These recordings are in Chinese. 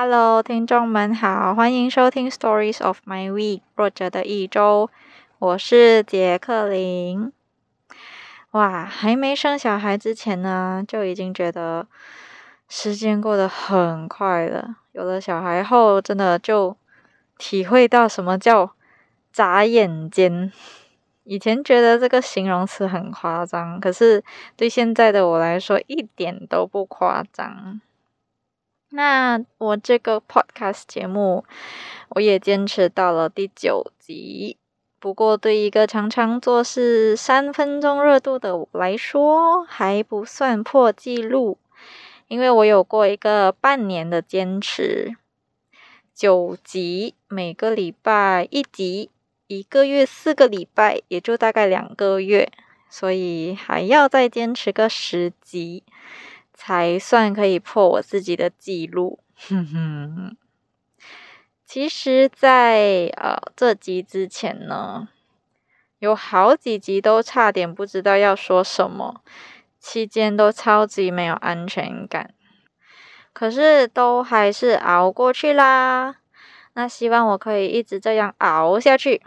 Hello，听众们好，欢迎收听 Stories of My Week，弱者的一周。我是杰克林。哇，还没生小孩之前呢，就已经觉得时间过得很快了。有了小孩后，真的就体会到什么叫眨眼间。以前觉得这个形容词很夸张，可是对现在的我来说，一点都不夸张。那我这个 podcast 节目，我也坚持到了第九集。不过，对一个常常做事三分钟热度的我来说，还不算破纪录，因为我有过一个半年的坚持，九集，每个礼拜一集，一个月四个礼拜，也就大概两个月，所以还要再坚持个十集。才算可以破我自己的记录。哼哼，其实，在呃这集之前呢，有好几集都差点不知道要说什么，期间都超级没有安全感。可是都还是熬过去啦。那希望我可以一直这样熬下去。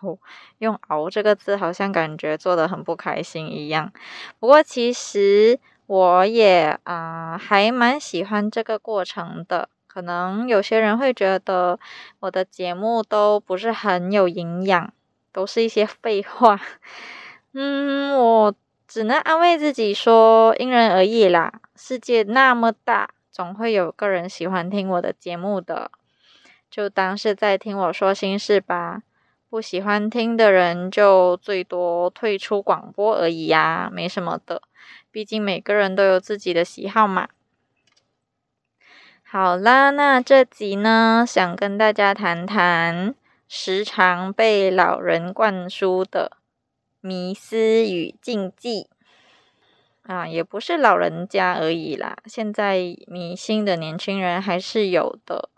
哦，用“熬”这个字，好像感觉做的很不开心一样。不过其实。我也啊，还蛮喜欢这个过程的。可能有些人会觉得我的节目都不是很有营养，都是一些废话。嗯，我只能安慰自己说，因人而异啦。世界那么大，总会有个人喜欢听我的节目的，就当是在听我说心事吧。不喜欢听的人，就最多退出广播而已呀，没什么的。毕竟每个人都有自己的喜好嘛。好啦，那这集呢，想跟大家谈谈时常被老人灌输的迷思与禁忌啊，也不是老人家而已啦，现在迷信的年轻人还是有的。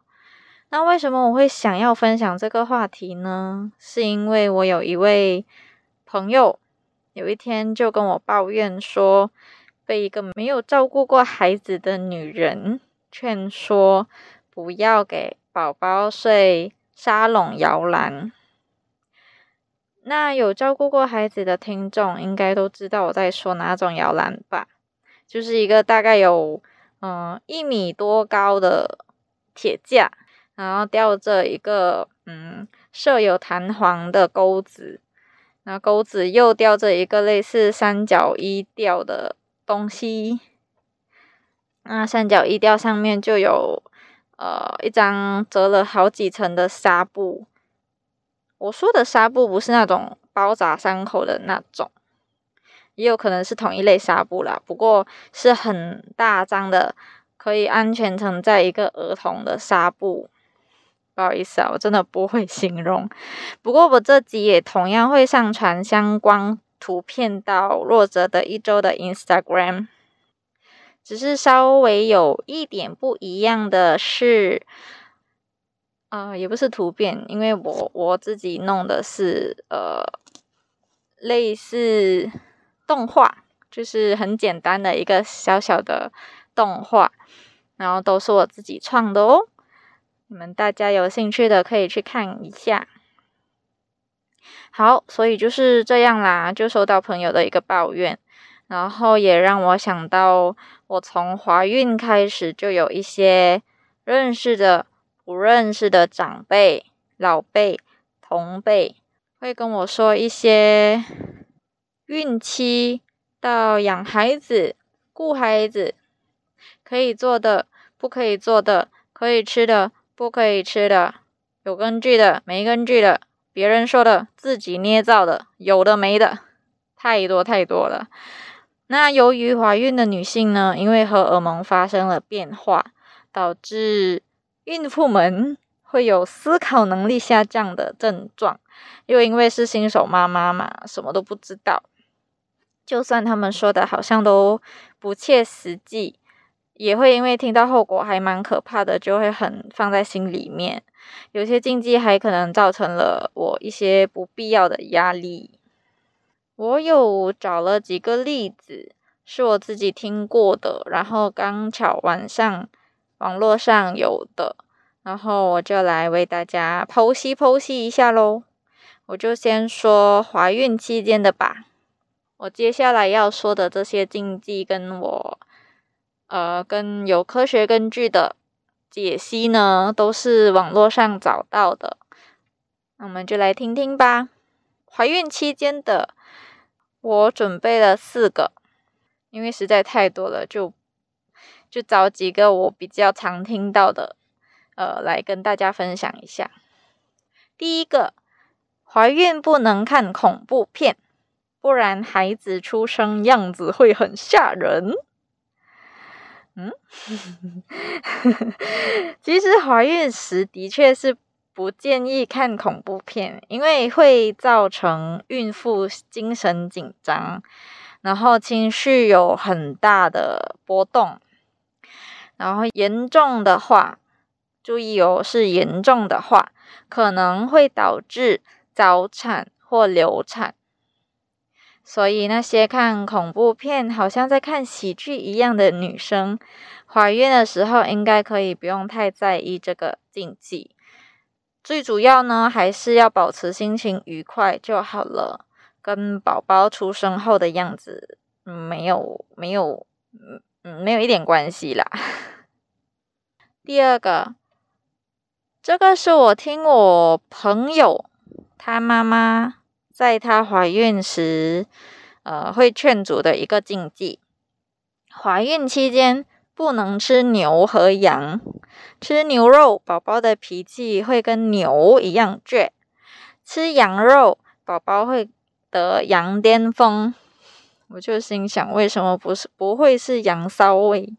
那为什么我会想要分享这个话题呢？是因为我有一位朋友。有一天就跟我抱怨说，被一个没有照顾过孩子的女人劝说不要给宝宝睡沙笼摇篮。那有照顾过孩子的听众应该都知道我在说哪种摇篮吧？就是一个大概有嗯一米多高的铁架，然后吊着一个嗯设有弹簧的钩子。那钩子又吊着一个类似三角衣吊的东西，那三角衣吊上面就有呃一张折了好几层的纱布。我说的纱布不是那种包扎伤口的那种，也有可能是同一类纱布啦，不过是很大张的，可以安全承载一个儿童的纱布。不好意思啊，我真的不会形容。不过我这集也同样会上传相关图片到弱者的一周的 Instagram，只是稍微有一点不一样的是，啊，也不是图片，因为我我自己弄的是呃类似动画，就是很简单的一个小小的动画，然后都是我自己创的哦。你们大家有兴趣的可以去看一下。好，所以就是这样啦，就收到朋友的一个抱怨，然后也让我想到，我从怀孕开始就有一些认识的、不认识的长辈、老辈、同辈，会跟我说一些孕期到养孩子、顾孩子可以做的、不可以做的、可以吃的。不可以吃的，有根据的，没根据的，别人说的，自己捏造的，有的没的，太多太多了。那由于怀孕的女性呢，因为荷尔蒙发生了变化，导致孕妇们会有思考能力下降的症状。又因为是新手妈妈嘛，什么都不知道，就算他们说的好像都不切实际。也会因为听到后果还蛮可怕的，就会很放在心里面。有些禁忌还可能造成了我一些不必要的压力。我有找了几个例子，是我自己听过的，然后刚巧晚上网络上有的，然后我就来为大家剖析剖析一下喽。我就先说怀孕期间的吧。我接下来要说的这些禁忌，跟我呃跟有科学根据的解析呢，都是网络上找到的。那我们就来听听吧。怀孕期间的，我准备了四个，因为实在太多了，就就找几个我比较常听到的，呃，来跟大家分享一下。第一个，怀孕不能看恐怖片。不然孩子出生样子会很吓人。嗯，其实怀孕时的确是不建议看恐怖片，因为会造成孕妇精神紧张，然后情绪有很大的波动，然后严重的话，注意哦，是严重的话，可能会导致早产或流产。所以那些看恐怖片，好像在看喜剧一样的女生，怀孕的时候应该可以不用太在意这个禁忌。最主要呢，还是要保持心情愉快就好了，跟宝宝出生后的样子没有没有嗯嗯没有一点关系啦。第二个，这个是我听我朋友他妈妈。在她怀孕时，呃，会劝阻的一个禁忌：怀孕期间不能吃牛和羊。吃牛肉，宝宝的脾气会跟牛一样倔；吃羊肉，宝宝会得羊癫疯。我就心想，为什么不是不会是羊骚味？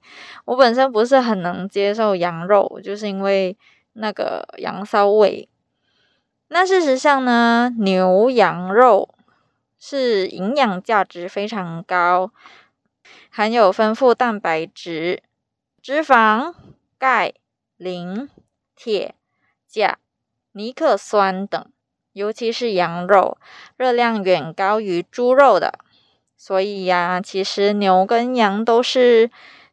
我本身不是很能接受羊肉，就是因为那个羊骚味。那事实上呢，牛羊肉是营养价值非常高，含有丰富蛋白质、脂肪、钙、磷、铁、钾、尼克酸等，尤其是羊肉，热量远高于猪肉的。所以呀，其实牛跟羊都是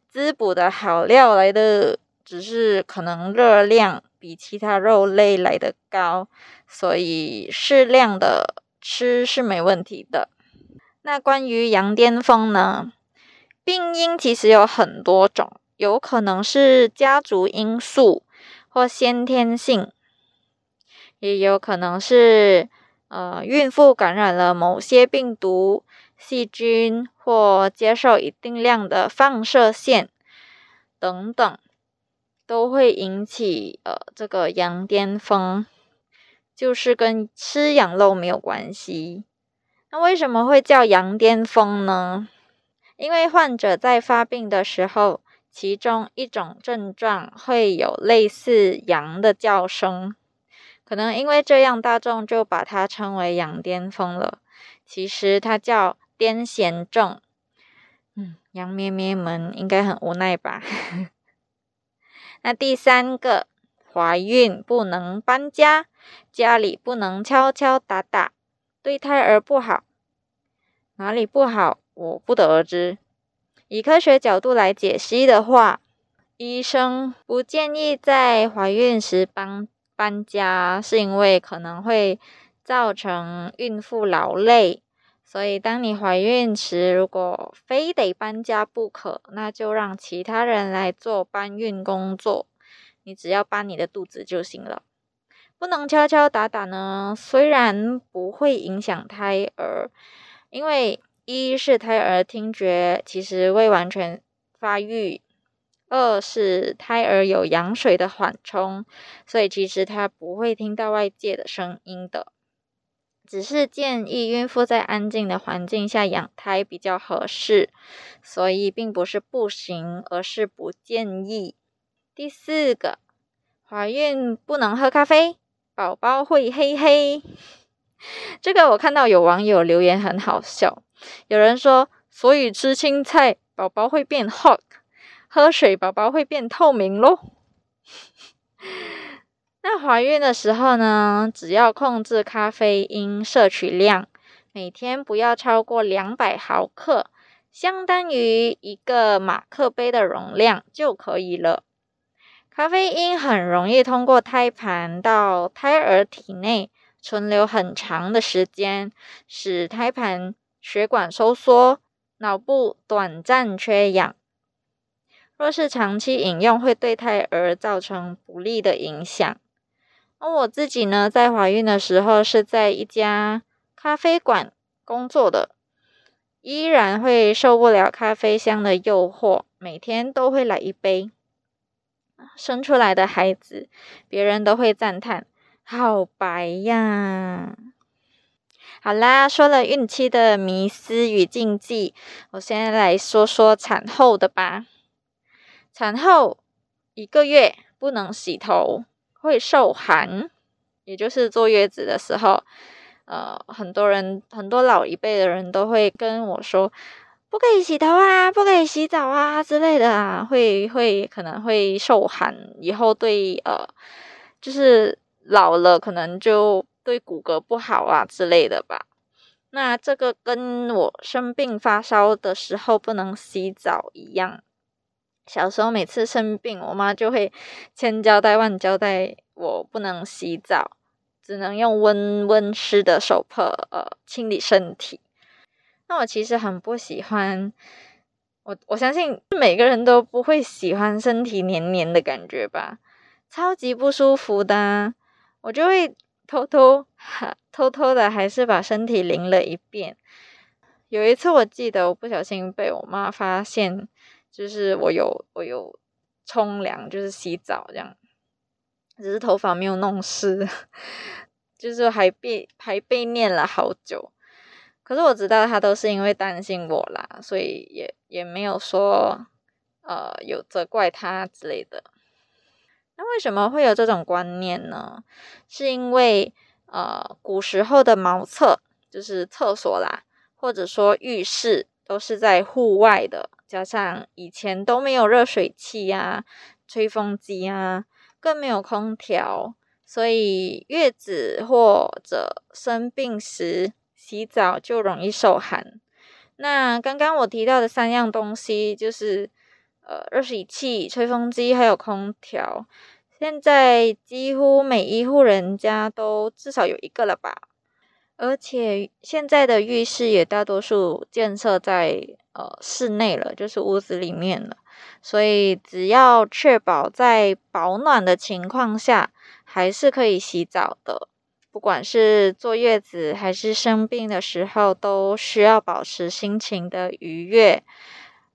滋补的好料来的，只是可能热量比其他肉类来的高。所以适量的吃是没问题的。那关于羊癫疯呢？病因其实有很多种，有可能是家族因素或先天性，也有可能是呃孕妇感染了某些病毒、细菌或接受一定量的放射线等等，都会引起呃这个羊癫疯。就是跟吃羊肉没有关系。那为什么会叫羊癫疯呢？因为患者在发病的时候，其中一种症状会有类似羊的叫声，可能因为这样，大众就把它称为羊癫疯了。其实它叫癫痫症。嗯，羊咩咩们应该很无奈吧？那第三个。怀孕不能搬家，家里不能敲敲打打，对胎儿不好。哪里不好，我不得而知。以科学角度来解析的话，医生不建议在怀孕时搬搬家，是因为可能会造成孕妇劳累。所以，当你怀孕时，如果非得搬家不可，那就让其他人来做搬运工作。你只要搬你的肚子就行了，不能敲敲打打呢。虽然不会影响胎儿，因为一是胎儿听觉其实未完全发育，二是胎儿有羊水的缓冲，所以其实他不会听到外界的声音的。只是建议孕妇在安静的环境下养胎比较合适，所以并不是不行，而是不建议。第四个，怀孕不能喝咖啡，宝宝会黑黑。这个我看到有网友留言很好笑，有人说，所以吃青菜宝宝会变 hot，喝水宝宝会变透明咯。那怀孕的时候呢，只要控制咖啡因摄取量，每天不要超过两百毫克，相当于一个马克杯的容量就可以了。咖啡因很容易通过胎盘到胎儿体内存留很长的时间，使胎盘血管收缩，脑部短暂缺氧。若是长期饮用，会对胎儿造成不利的影响。我自己呢，在怀孕的时候是在一家咖啡馆工作的，依然会受不了咖啡香的诱惑，每天都会来一杯。生出来的孩子，别人都会赞叹：“好白呀！”好啦，说了孕期的迷思与禁忌，我先来说说产后的吧。产后一个月不能洗头，会受寒，也就是坐月子的时候，呃，很多人很多老一辈的人都会跟我说。不可以洗头啊，不可以洗澡啊之类的啊，会会可能会受寒，以后对呃，就是老了可能就对骨骼不好啊之类的吧。那这个跟我生病发烧的时候不能洗澡一样。小时候每次生病，我妈就会千交代万交代我不能洗澡，只能用温温湿的手帕呃清理身体。那我其实很不喜欢，我我相信每个人都不会喜欢身体黏黏的感觉吧，超级不舒服的。我就会偷偷哈偷偷的，还是把身体淋了一遍。有一次我记得，我不小心被我妈发现，就是我有我有冲凉，就是洗澡这样，只是头发没有弄湿，就是还被还被念了好久。可是我知道他都是因为担心我啦，所以也也没有说呃有责怪他之类的。那为什么会有这种观念呢？是因为呃古时候的茅厕就是厕所啦，或者说浴室都是在户外的，加上以前都没有热水器呀、吹风机啊，更没有空调，所以月子或者生病时。洗澡就容易受寒。那刚刚我提到的三样东西，就是呃热水器、吹风机还有空调。现在几乎每一户人家都至少有一个了吧？而且现在的浴室也大多数建设在呃室内了，就是屋子里面了。所以只要确保在保暖的情况下，还是可以洗澡的。不管是坐月子还是生病的时候，都需要保持心情的愉悦。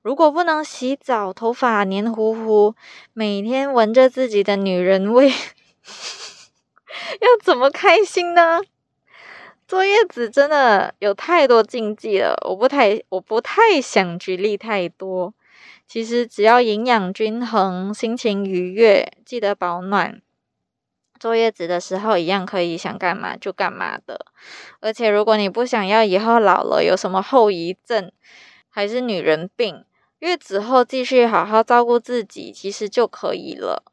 如果不能洗澡，头发黏糊糊，每天闻着自己的女人味，要怎么开心呢？坐月子真的有太多禁忌了，我不太我不太想举例太多。其实只要营养均衡，心情愉悦，记得保暖。坐月子的时候，一样可以想干嘛就干嘛的。而且，如果你不想要以后老了有什么后遗症，还是女人病，月子后继续好好照顾自己，其实就可以了。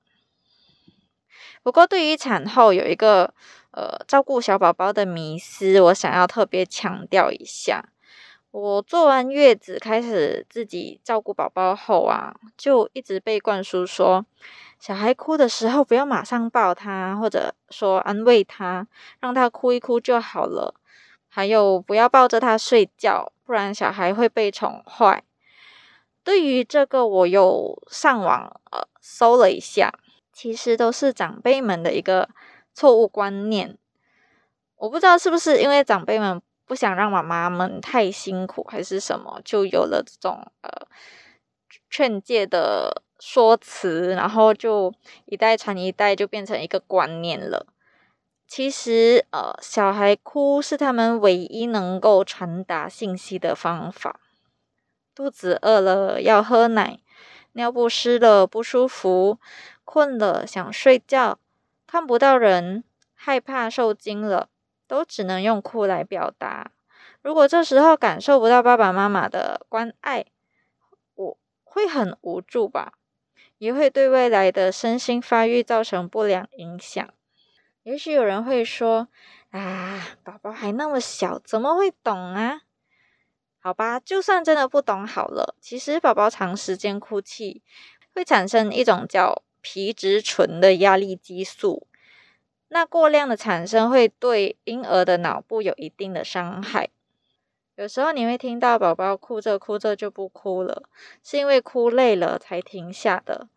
不过，对于产后有一个呃照顾小宝宝的迷思，我想要特别强调一下。我做完月子开始自己照顾宝宝后啊，就一直被灌输说。小孩哭的时候，不要马上抱他，或者说安慰他，让他哭一哭就好了。还有，不要抱着他睡觉，不然小孩会被宠坏。对于这个，我有上网呃搜了一下，其实都是长辈们的一个错误观念。我不知道是不是因为长辈们不想让妈妈们太辛苦，还是什么，就有了这种呃劝诫的。说辞，然后就一代传一代，就变成一个观念了。其实，呃，小孩哭是他们唯一能够传达信息的方法。肚子饿了要喝奶，尿不湿了不舒服，困了想睡觉，看不到人，害怕受惊了，都只能用哭来表达。如果这时候感受不到爸爸妈妈的关爱，我会很无助吧。也会对未来的身心发育造成不良影响。也许有人会说：“啊，宝宝还那么小，怎么会懂啊？”好吧，就算真的不懂好了。其实，宝宝长时间哭泣会产生一种叫皮质醇的压力激素。那过量的产生会对婴儿的脑部有一定的伤害。有时候你会听到宝宝哭着哭着就不哭了，是因为哭累了才停下的。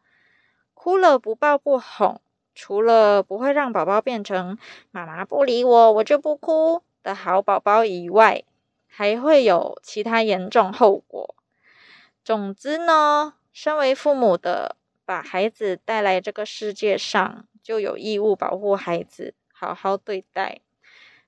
哭了不抱不哄，除了不会让宝宝变成妈妈不理我，我就不哭的好宝宝以外，还会有其他严重后果。总之呢，身为父母的，把孩子带来这个世界上。就有义务保护孩子，好好对待。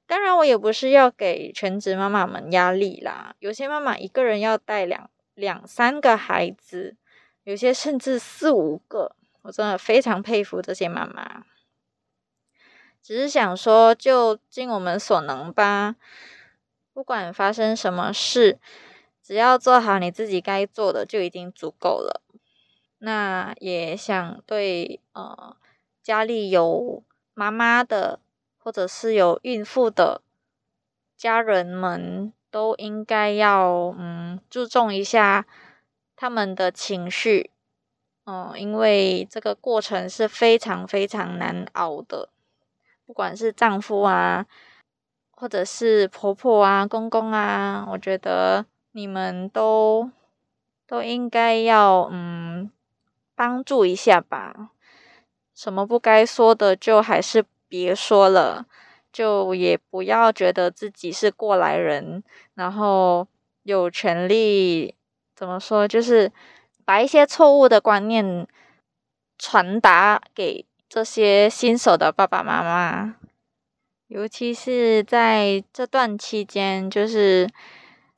当然，我也不是要给全职妈妈们压力啦。有些妈妈一个人要带两两三个孩子，有些甚至四五个，我真的非常佩服这些妈妈。只是想说，就尽我们所能吧。不管发生什么事，只要做好你自己该做的，就已经足够了。那也想对呃。家里有妈妈的，或者是有孕妇的家人们，都应该要嗯注重一下他们的情绪，嗯，因为这个过程是非常非常难熬的。不管是丈夫啊，或者是婆婆啊、公公啊，我觉得你们都都应该要嗯帮助一下吧。什么不该说的，就还是别说了，就也不要觉得自己是过来人，然后有权利怎么说，就是把一些错误的观念传达给这些新手的爸爸妈妈，尤其是在这段期间，就是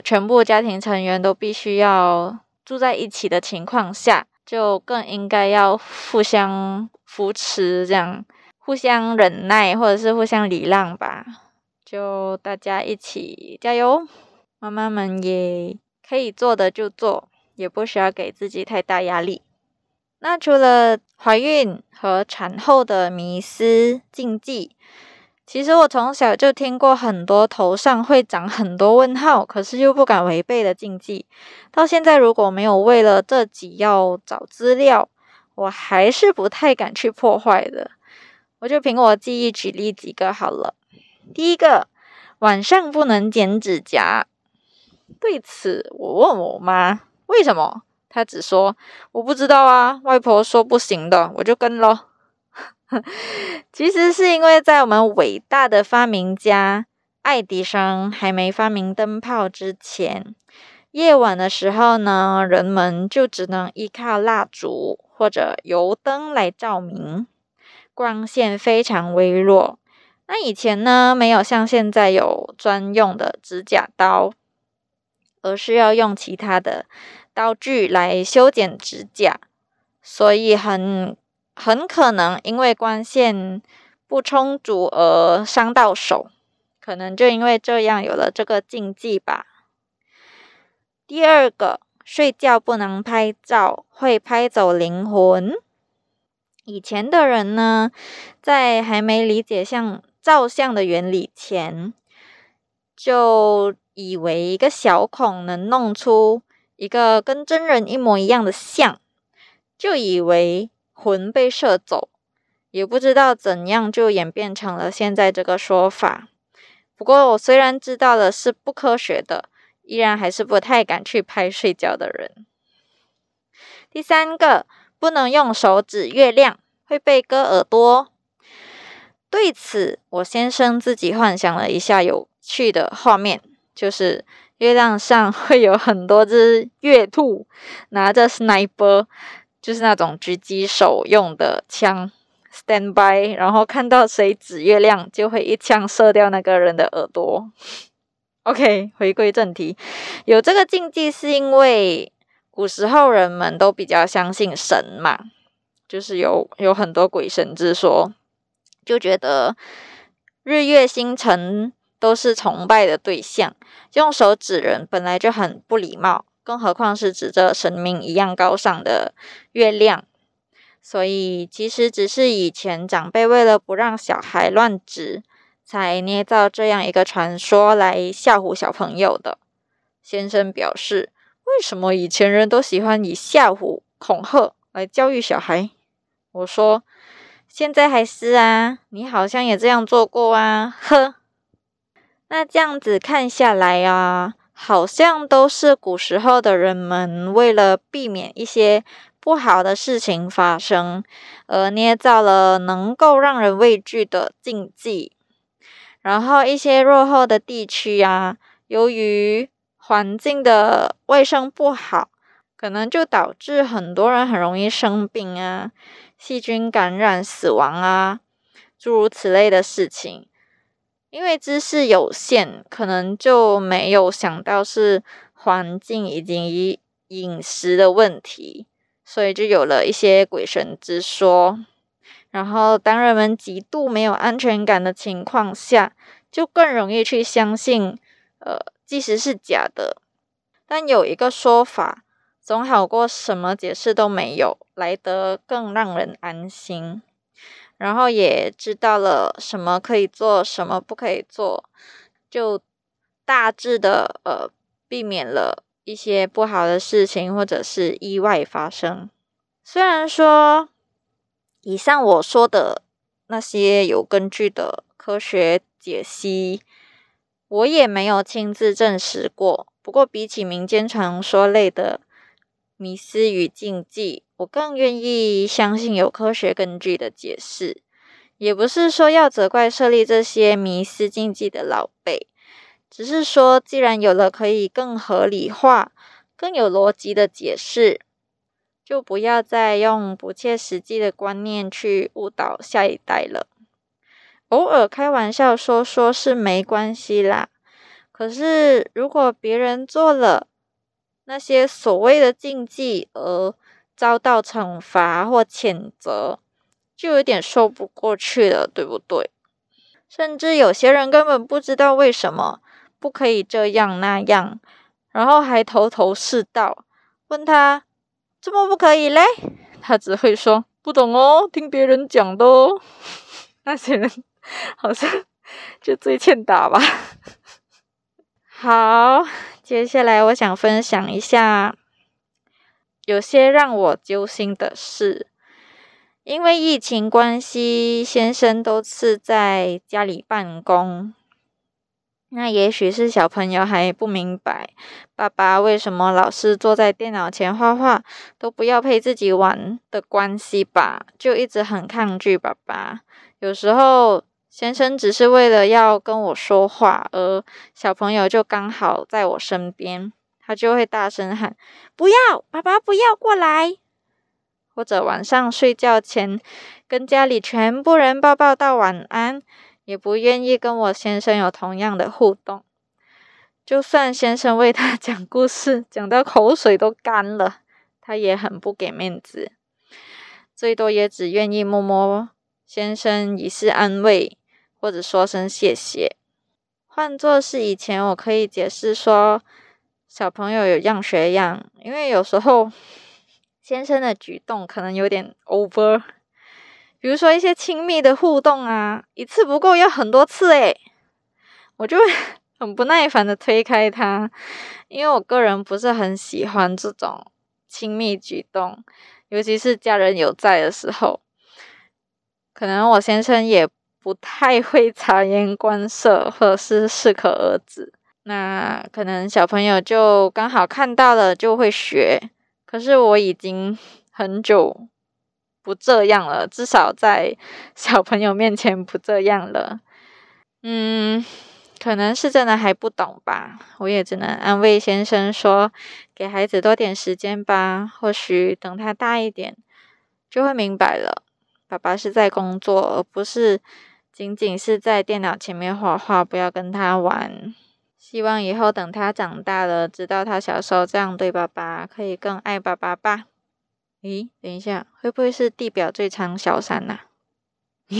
全部家庭成员都必须要住在一起的情况下，就更应该要互相。扶持，这样互相忍耐，或者是互相礼让吧。就大家一起加油，妈妈们也可以做的就做，也不需要给自己太大压力。那除了怀孕和产后的迷思禁忌，其实我从小就听过很多头上会长很多问号，可是又不敢违背的禁忌。到现在，如果没有为了这几要找资料。我还是不太敢去破坏的，我就凭我记忆举例几个好了。第一个，晚上不能剪指甲。对此，我问我妈为什么，她只说我不知道啊，外婆说不行的，我就跟咯。其实是因为在我们伟大的发明家爱迪生还没发明灯泡之前，夜晚的时候呢，人们就只能依靠蜡烛。或者油灯来照明，光线非常微弱。那以前呢，没有像现在有专用的指甲刀，而是要用其他的刀具来修剪指甲，所以很很可能因为光线不充足而伤到手，可能就因为这样有了这个禁忌吧。第二个。睡觉不能拍照，会拍走灵魂。以前的人呢，在还没理解像照相的原理前，就以为一个小孔能弄出一个跟真人一模一样的像，就以为魂被射走，也不知道怎样就演变成了现在这个说法。不过我虽然知道了是不科学的。依然还是不太敢去拍睡觉的人。第三个，不能用手指月亮，会被割耳朵。对此，我先生自己幻想了一下有趣的画面，就是月亮上会有很多只月兔，拿着 sniper，就是那种狙击手用的枪，stand by，然后看到谁指月亮，就会一枪射掉那个人的耳朵。OK，回归正题，有这个禁忌是因为古时候人们都比较相信神嘛，就是有有很多鬼神之说，就觉得日月星辰都是崇拜的对象，用手指人本来就很不礼貌，更何况是指着神明一样高尚的月亮，所以其实只是以前长辈为了不让小孩乱指。才捏造这样一个传说来吓唬小朋友的。先生表示：“为什么以前人都喜欢以吓唬、恐吓来教育小孩？我说：“现在还是啊，你好像也这样做过啊。”呵，那这样子看下来啊，好像都是古时候的人们为了避免一些不好的事情发生，而捏造了能够让人畏惧的禁忌。然后一些落后的地区啊，由于环境的卫生不好，可能就导致很多人很容易生病啊。细菌感染、死亡啊，诸如此类的事情，因为知识有限，可能就没有想到是环境以及饮食的问题，所以就有了一些鬼神之说。然后，当人们极度没有安全感的情况下，就更容易去相信，呃，即使是假的，但有一个说法。总好过什么解释都没有来得更让人安心，然后也知道了什么可以做，什么不可以做，就大致的呃避免了一些不好的事情或者是意外发生。虽然说以上我说的那些有根据的科学解析，我也没有亲自证实过。不过比起民间传说类的。迷思与禁忌，我更愿意相信有科学根据的解释。也不是说要责怪设立这些迷思禁忌的老辈，只是说，既然有了可以更合理化、更有逻辑的解释，就不要再用不切实际的观念去误导下一代了。偶尔开玩笑说说是没关系啦，可是如果别人做了，那些所谓的禁忌而遭到惩罚或谴责，就有点说不过去了，对不对？甚至有些人根本不知道为什么不可以这样那样，然后还头头是道，问他怎么不可以嘞？他只会说不懂哦，听别人讲的哦。那些人好像 就最欠打吧。好。接下来，我想分享一下有些让我揪心的事。因为疫情关系，先生都是在家里办公。那也许是小朋友还不明白爸爸为什么老是坐在电脑前画画，都不要陪自己玩的关系吧，就一直很抗拒爸爸。有时候。先生只是为了要跟我说话，而小朋友就刚好在我身边，他就会大声喊：“不要，爸爸不要过来！”或者晚上睡觉前跟家里全部人抱抱道晚安，也不愿意跟我先生有同样的互动。就算先生为他 讲故事，讲到口水都干了，他也很不给面子，最多也只愿意摸摸先生以示安慰。或者说声谢谢。换作是以前，我可以解释说，小朋友有样学样，因为有时候先生的举动可能有点 over，比如说一些亲密的互动啊，一次不够要很多次诶，我就会很不耐烦的推开他，因为我个人不是很喜欢这种亲密举动，尤其是家人有在的时候，可能我先生也。不太会察言观色，或者是适可而止。那可能小朋友就刚好看到了，就会学。可是我已经很久不这样了，至少在小朋友面前不这样了。嗯，可能是真的还不懂吧。我也只能安慰先生说，给孩子多点时间吧。或许等他大一点，就会明白了。爸爸是在工作，而不是。仅仅是在电脑前面画画，不要跟他玩。希望以后等他长大了，知道他小时候这样对爸爸，可以更爱爸爸吧。咦，等一下，会不会是地表最长小三呐？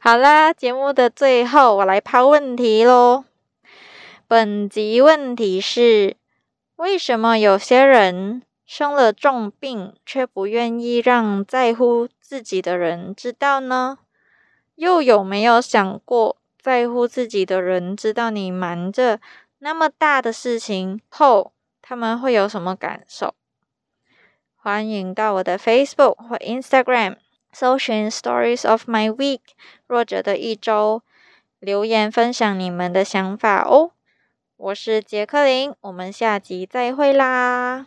好啦，节目的最后，我来抛问题喽。本集问题是：为什么有些人？生了重病，却不愿意让在乎自己的人知道呢？又有没有想过，在乎自己的人知道你瞒着那么大的事情后，他们会有什么感受？欢迎到我的 Facebook 或 Instagram 搜寻 Stories of My Week 弱者的一周，留言分享你们的想法哦。我是杰克林，我们下集再会啦。